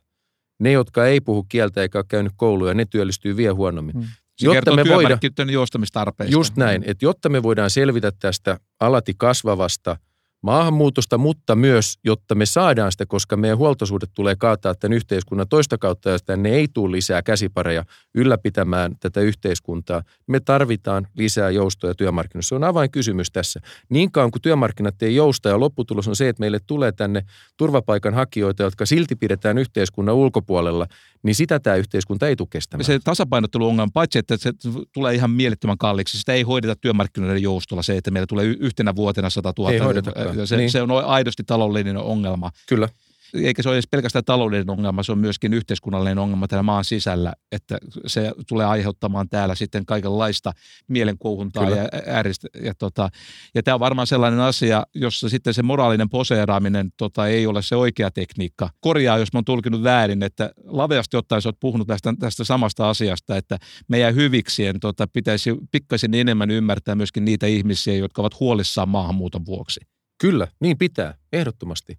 Ne, jotka ei puhu kieltä eikä ole käynyt kouluja, ne työllistyy vielä huonommin. Hmm. Se jotta me voidaan, joustamistarpeista. Just näin, että jotta me voidaan selvitä tästä alati kasvavasta – maahanmuutosta, mutta myös, jotta me saadaan sitä, koska meidän huoltosuhde tulee kaataa tämän yhteiskunnan toista kautta, ja tänne ei tule lisää käsipareja ylläpitämään tätä yhteiskuntaa. Me tarvitaan lisää joustoja työmarkkinoissa. Se on avainkysymys tässä. Niin kauan kuin työmarkkinat ei jousta, ja lopputulos on se, että meille tulee tänne turvapaikanhakijoita, jotka silti pidetään yhteiskunnan ulkopuolella, niin sitä tämä yhteiskunta ei tule kestämään. Se tasapainotteluongelma, paitsi että se tulee ihan mielettömän kalliiksi, sitä ei hoideta työmarkkinoiden joustolla se, että meillä tulee yhtenä vuotena 100 000. Ei. Se, niin. se on aidosti taloudellinen ongelma. Kyllä eikä se ole edes pelkästään taloudellinen ongelma, se on myöskin yhteiskunnallinen ongelma täällä maan sisällä, että se tulee aiheuttamaan täällä sitten kaikenlaista mielenkuohuntaa Kyllä. ja ääristä. Ja, tota, ja tämä on varmaan sellainen asia, jossa sitten se moraalinen poseeraaminen tota, ei ole se oikea tekniikka. Korjaa, jos mä oon tulkinut väärin, että laveasti ottaen sä oot puhunut tästä, tästä samasta asiasta, että meidän hyviksien tota, pitäisi pikkasen enemmän ymmärtää myöskin niitä ihmisiä, jotka ovat huolissaan maahanmuuton vuoksi. Kyllä, niin pitää, ehdottomasti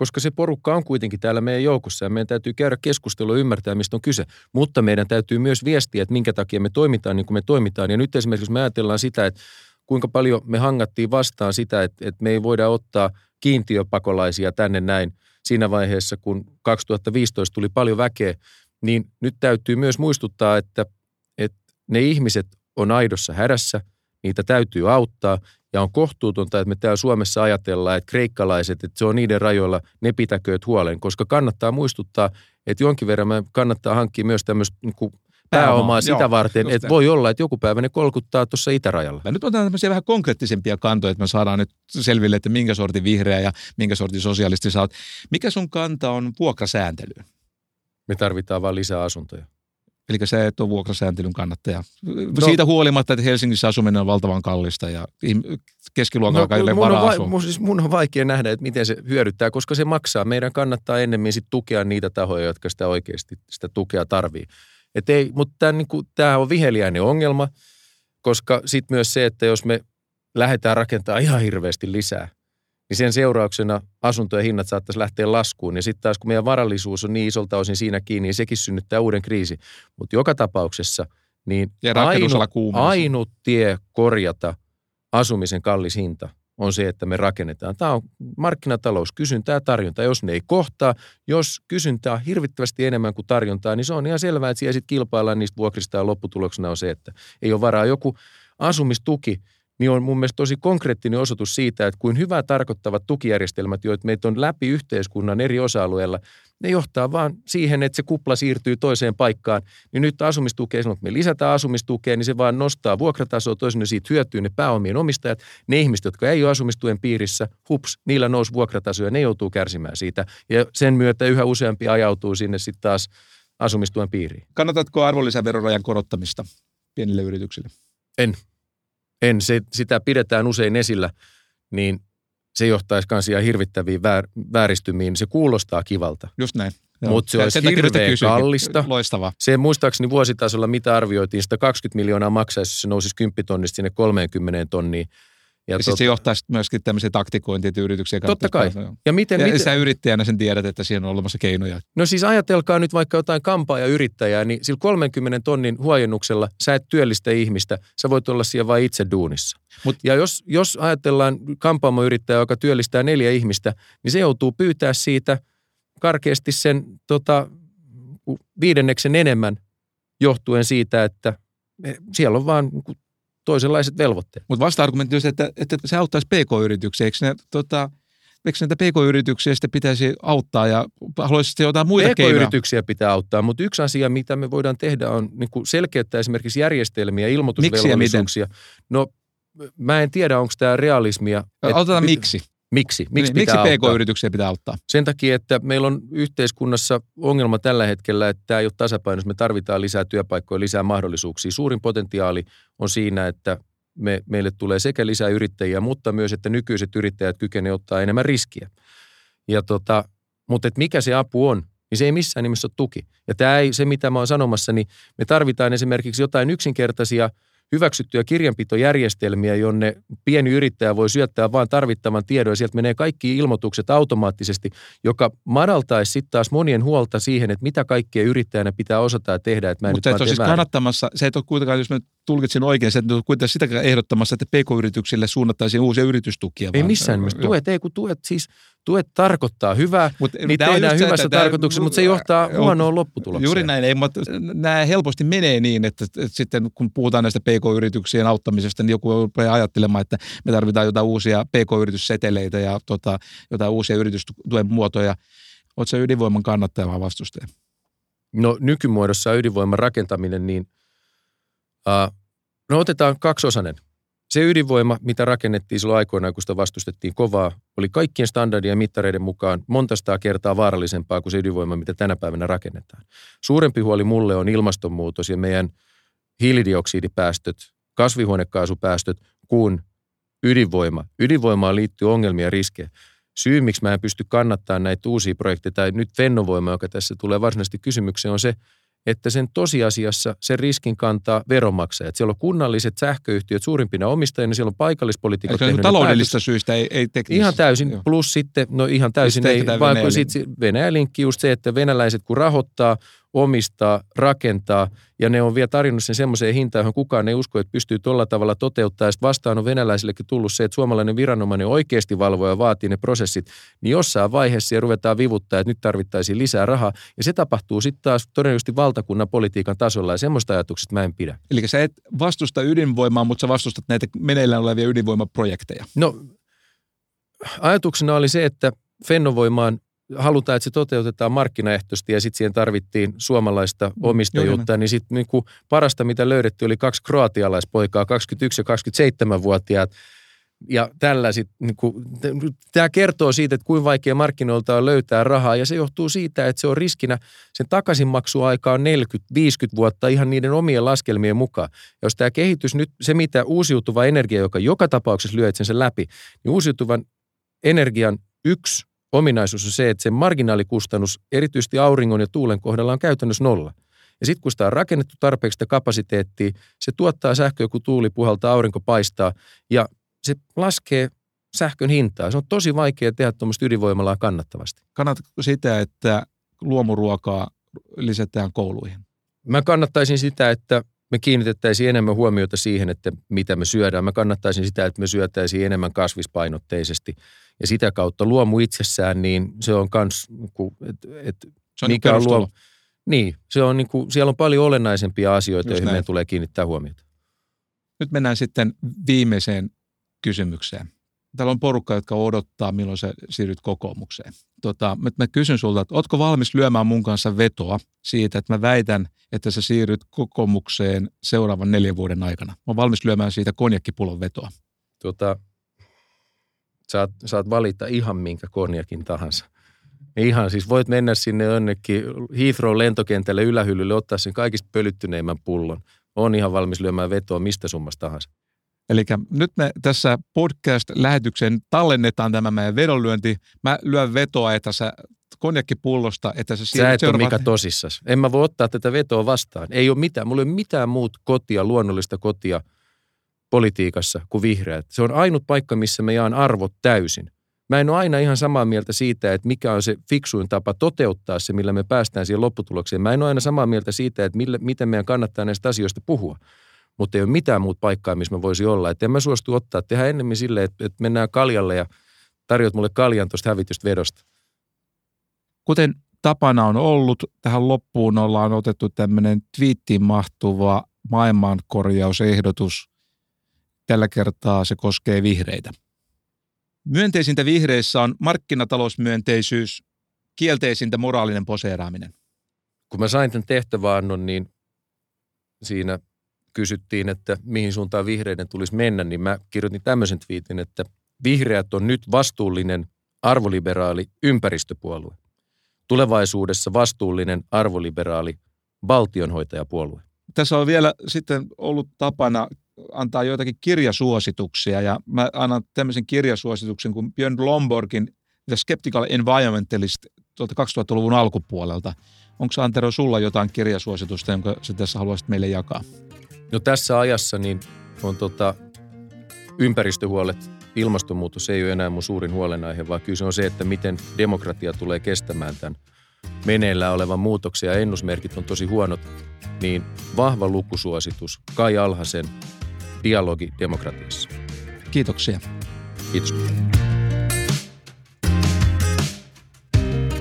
koska se porukka on kuitenkin täällä meidän joukossa ja meidän täytyy käydä keskustelua ymmärtää, mistä on kyse. Mutta meidän täytyy myös viestiä, että minkä takia me toimitaan niin kuin me toimitaan. Ja nyt esimerkiksi, jos me ajatellaan sitä, että kuinka paljon me hangattiin vastaan sitä, että, että me ei voida ottaa kiintiöpakolaisia tänne näin siinä vaiheessa, kun 2015 tuli paljon väkeä, niin nyt täytyy myös muistuttaa, että, että ne ihmiset on aidossa hädässä, niitä täytyy auttaa ja on kohtuutonta, että me täällä Suomessa ajatellaan, että kreikkalaiset, että se on niiden rajoilla, ne pitäkööt huolen, koska kannattaa muistuttaa, että jonkin verran me kannattaa hankkia myös tämmöistä niin pääomaa sitä joo, varten, että voi olla, että joku päivä ne kolkuttaa tuossa itärajalla. Mä nyt otetaan tämmöisiä vähän konkreettisempia kantoja, että me saadaan nyt selville, että minkä sortin vihreä ja minkä sortin sosialisti sä oot. Mikä sun kanta on vuokrasääntelyyn? Me tarvitaan vain lisää asuntoja. Eli se et ole vuokrasääntelyn kannattaja. No, Siitä huolimatta, että Helsingissä asuminen on valtavan kallista ja keskiluokalla no, ei varaa va- mun, siis mun on vaikea nähdä, että miten se hyödyttää, koska se maksaa. Meidän kannattaa ennemmin sit tukea niitä tahoja, jotka sitä oikeasti sitä tukea tarvii. Et ei, mutta tämä niinku, on viheliäinen ongelma, koska sitten myös se, että jos me lähdetään rakentamaan ihan hirveästi lisää – niin sen seurauksena asuntojen hinnat saattaisi lähteä laskuun. Ja sitten taas kun meidän varallisuus on niin isolta osin siinä kiinni, niin sekin synnyttää uuden kriisi. Mutta joka tapauksessa niin ainut, ainut tie korjata asumisen kallis hinta on se, että me rakennetaan. Tämä on markkinatalous, kysyntää ja tarjontaa. Jos ne ei kohtaa, jos kysyntää on hirvittävästi enemmän kuin tarjontaa, niin se on ihan selvää, että siellä sitten kilpaillaan niistä vuokrista ja lopputuloksena on se, että ei ole varaa. Joku asumistuki, niin on mun mielestä tosi konkreettinen osoitus siitä, että kuin hyvää tarkoittavat tukijärjestelmät, joita meitä on läpi yhteiskunnan eri osa-alueilla, ne johtaa vaan siihen, että se kupla siirtyy toiseen paikkaan. Niin nyt asumistukea, kun me lisätään asumistukea, niin se vaan nostaa vuokratasoa, toisin siitä hyötyy ne pääomien omistajat. Ne ihmiset, jotka ei ole asumistuen piirissä, hups, niillä nousi vuokrataso ja ne joutuu kärsimään siitä. Ja sen myötä yhä useampi ajautuu sinne sitten taas asumistuen piiriin. Kannatatko arvonlisäverorajan korottamista pienille yrityksille? En en, se, sitä pidetään usein esillä, niin se johtaisi myös ihan hirvittäviin väär, vääristymiin. Se kuulostaa kivalta. Just näin. Mutta se olisi hirveän kallista. Loistavaa. Se muistaakseni vuositasolla, mitä arvioitiin, sitä 20 miljoonaa maksaisi, jos se nousisi 10 tonnista sinne 30 tonniin. Ja, ja tot... se johtaa myöskin tämmöisiä taktikointia, että yrityksiä Totta kai. Ja, miten, ja miten... sä yrittäjänä sen tiedät, että siinä on olemassa keinoja. No siis ajatelkaa nyt vaikka jotain kampaa ja yrittäjää, niin sillä 30 tonnin huojennuksella sä et työllistä ihmistä, sä voit olla siellä vain itse duunissa. Mut, ja jos, jos ajatellaan kampaamoyrittäjää, joka työllistää neljä ihmistä, niin se joutuu pyytää siitä karkeasti sen tota, viidenneksen enemmän johtuen siitä, että siellä on vaan toisenlaiset velvoitteet. Mutta vasta-argumentti on se, että, että se auttaisi PK-yrityksiä. Eikö, ne, tota, eikö näitä PK-yrityksiä sitten pitäisi auttaa ja haluaisitte jotain muita PK-yrityksiä keinoja? PK-yrityksiä pitää auttaa, mutta yksi asia, mitä me voidaan tehdä on niin kuin selkeyttää esimerkiksi järjestelmiä, ilmoitusvelvollisuuksia. No mä en tiedä, onko tämä realismia. Otetaan miksi. Miksi? Miksi, niin, miksi PK-yrityksiä pitää auttaa? Sen takia, että meillä on yhteiskunnassa ongelma tällä hetkellä, että tämä ei ole tasapainossa. Me tarvitaan lisää työpaikkoja, lisää mahdollisuuksia. Suurin potentiaali on siinä, että me, meille tulee sekä lisää yrittäjiä, mutta myös, että nykyiset yrittäjät kykenevät ottaa enemmän riskiä. Ja tota, mutta et mikä se apu on? niin se ei missään nimessä ole tuki. Ja tämä ei, se mitä mä oon sanomassa, niin me tarvitaan esimerkiksi jotain yksinkertaisia – hyväksyttyjä kirjanpitojärjestelmiä, jonne pieni yrittäjä voi syöttää vain tarvittavan tiedon ja sieltä menee kaikki ilmoitukset automaattisesti, joka madaltaisi sitten taas monien huolta siihen, että mitä kaikkea yrittäjänä pitää osata tehdä. Että Mutta se et ole siis kannattamassa, se ei ole kuitenkaan, jos mä tulkitsin oikein, se et ole kuitenkaan sitäkään ehdottamassa, että pk-yrityksille suunnattaisiin uusia yritystukia. Ei missään nimessä. Tuet, ei kun tuet siis tuet tarkoittaa hyvää, Mut, niin tehdään hyvässä se, tarkoituksessa, mutta se johtaa huonoon lopputulokseen. Juuri näin, ei, mutta nämä helposti menee niin, että, että sitten kun puhutaan näistä PK-yrityksien auttamisesta, niin joku rupeaa ajattelemaan, että me tarvitaan jotain uusia PK-yritysseteleitä ja tota, jotain uusia yritystuen muotoja. Oletko se ydinvoiman kannattaja vai vastustaja? No nykymuodossa ydinvoiman rakentaminen, niin uh, no otetaan kaksiosainen – se ydinvoima, mitä rakennettiin silloin aikoinaan, kun sitä vastustettiin kovaa, oli kaikkien standardien mittareiden mukaan monta kertaa vaarallisempaa kuin se ydinvoima, mitä tänä päivänä rakennetaan. Suurempi huoli mulle on ilmastonmuutos ja meidän hiilidioksidipäästöt, kasvihuonekaasupäästöt kuin ydinvoima. Ydinvoimaan liittyy ongelmia ja riskejä. Syy, miksi mä en pysty kannattamaan näitä uusia projekteja, tai nyt Fennovoima, joka tässä tulee varsinaisesti kysymykseen, on se, että sen tosiasiassa sen riskin kantaa veronmaksajat. Siellä on kunnalliset sähköyhtiöt suurimpina omistajina, siellä on paikallispolitiikot. Eli taloudellista syistä, ei, ei teknisesti. Ihan täysin, Joo. plus sitten, no ihan täysin ei, vaan Venäjä-linkki just se, että venäläiset kun rahoittaa, omistaa, rakentaa ja ne on vielä tarjonnut sen semmoiseen hintaan, johon kukaan ei usko, että pystyy tuolla tavalla toteuttaa. Ja vastaan on venäläisillekin tullut se, että suomalainen viranomainen oikeasti valvoo ja vaatii ne prosessit, niin jossain vaiheessa ja ruvetaan vivuttaa, että nyt tarvittaisiin lisää rahaa. Ja se tapahtuu sitten taas todennäköisesti valtakunnan politiikan tasolla ja semmoista ajatuksista mä en pidä. Eli sä et vastusta ydinvoimaa, mutta sä vastustat näitä meneillään olevia ydinvoimaprojekteja. No ajatuksena oli se, että Fennovoimaan halutaan, että se toteutetaan markkinaehtoisesti ja sitten siihen tarvittiin suomalaista mm, omistajuutta, niin sitten niin parasta, mitä löydettiin, oli kaksi kroatialaispoikaa, 21 ja 27-vuotiaat. Ja tällä sit, niin kuin, tämä kertoo siitä, että kuinka vaikea markkinoilta on löytää rahaa, ja se johtuu siitä, että se on riskinä, sen takaisinmaksuaika on 40-50 vuotta ihan niiden omien laskelmien mukaan. Ja jos tämä kehitys nyt, se mitä uusiutuva energia, joka joka tapauksessa lyö sen läpi, niin uusiutuvan energian yksi ominaisuus on se, että se marginaalikustannus erityisesti auringon ja tuulen kohdalla on käytännössä nolla. Ja sitten kun sitä on rakennettu tarpeeksi sitä kapasiteettia, se tuottaa sähköä, kun tuuli puhaltaa, aurinko paistaa ja se laskee sähkön hintaa. Se on tosi vaikea tehdä tuommoista ydinvoimalaa kannattavasti. Kannatatko sitä, että luomuruokaa lisätään kouluihin? Mä kannattaisin sitä, että me kiinnitettäisiin enemmän huomiota siihen, että mitä me syödään. Mä kannattaisin sitä, että me syötäisiin enemmän kasvispainotteisesti. Ja sitä kautta luomu itsessään, niin se on kans, että et, se on mikä on luomu. Niin, se on niin kuin, siellä on paljon olennaisempia asioita, Just joihin näin. meidän tulee kiinnittää huomiota. Nyt mennään sitten viimeiseen kysymykseen. Täällä on porukka, jotka odottaa, milloin sä siirryt kokoomukseen. Tota, mä kysyn sulta, että ootko valmis lyömään mun kanssa vetoa siitä, että mä väitän, että sä siirryt kokoomukseen seuraavan neljän vuoden aikana. Mä oon valmis lyömään siitä konjakkipullon vetoa. Tota, saat, saat valita ihan minkä konjakin tahansa. Ihan, siis voit mennä sinne jonnekin Heathrow lentokentälle ylähyllylle, ottaa sen kaikista pölyttyneimmän pullon. On ihan valmis lyömään vetoa mistä summasta tahansa. Eli nyt me tässä podcast-lähetykseen tallennetaan tämä meidän vedonlyönti. Mä lyön vetoa, että sä konjakkipullosta, että se Sä et seuraava... ole mikä tosissas. En mä voi ottaa tätä vetoa vastaan. Ei ole mitään. Mulla ei ole mitään muut kotia, luonnollista kotia politiikassa kuin vihreät. Se on ainut paikka, missä me jaan arvot täysin. Mä en ole aina ihan samaa mieltä siitä, että mikä on se fiksuin tapa toteuttaa se, millä me päästään siihen lopputulokseen. Mä en ole aina samaa mieltä siitä, että mille, miten meidän kannattaa näistä asioista puhua mutta ei ole mitään muuta paikkaa, missä mä voisin olla. Että en mä suostu ottaa, tehdä ennemmin silleen, että, että mennään kaljalle ja tarjot mulle kaljan tuosta hävitystä vedosta. Kuten tapana on ollut, tähän loppuun ollaan otettu tämmöinen twiittiin mahtuva maailmankorjausehdotus. Tällä kertaa se koskee vihreitä. Myönteisintä vihreissä on markkinatalousmyönteisyys, kielteisintä moraalinen poseeraaminen. Kun mä sain tämän tehtäväannon, niin siinä kysyttiin, että mihin suuntaan vihreiden tulisi mennä, niin mä kirjoitin tämmöisen twiitin, että vihreät on nyt vastuullinen arvoliberaali ympäristöpuolue. Tulevaisuudessa vastuullinen arvoliberaali valtionhoitajapuolue. Tässä on vielä sitten ollut tapana antaa joitakin kirjasuosituksia ja mä annan tämmöisen kirjasuosituksen kuin Björn Lomborgin The Skeptical Environmentalist tuolta 2000-luvun alkupuolelta. Onko Antero sulla jotain kirjasuositusta, jonka sä tässä haluaisit meille jakaa? No tässä ajassa niin on tota, ympäristöhuolet, ilmastonmuutos ei ole enää mun suurin huolenaihe, vaan kyllä se on se, että miten demokratia tulee kestämään tämän meneillään olevan muutoksen ja ennusmerkit on tosi huonot, niin vahva lukusuositus Kai Alhasen Dialogi demokratiassa. Kiitoksia. Kiitos.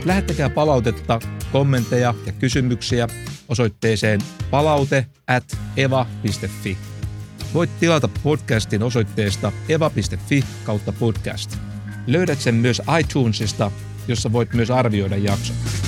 Lähettäkää palautetta, kommentteja ja kysymyksiä osoitteeseen palaute at eva.fi. Voit tilata podcastin osoitteesta eva.fi kautta podcast. Löydät sen myös iTunesista, jossa voit myös arvioida jaksot.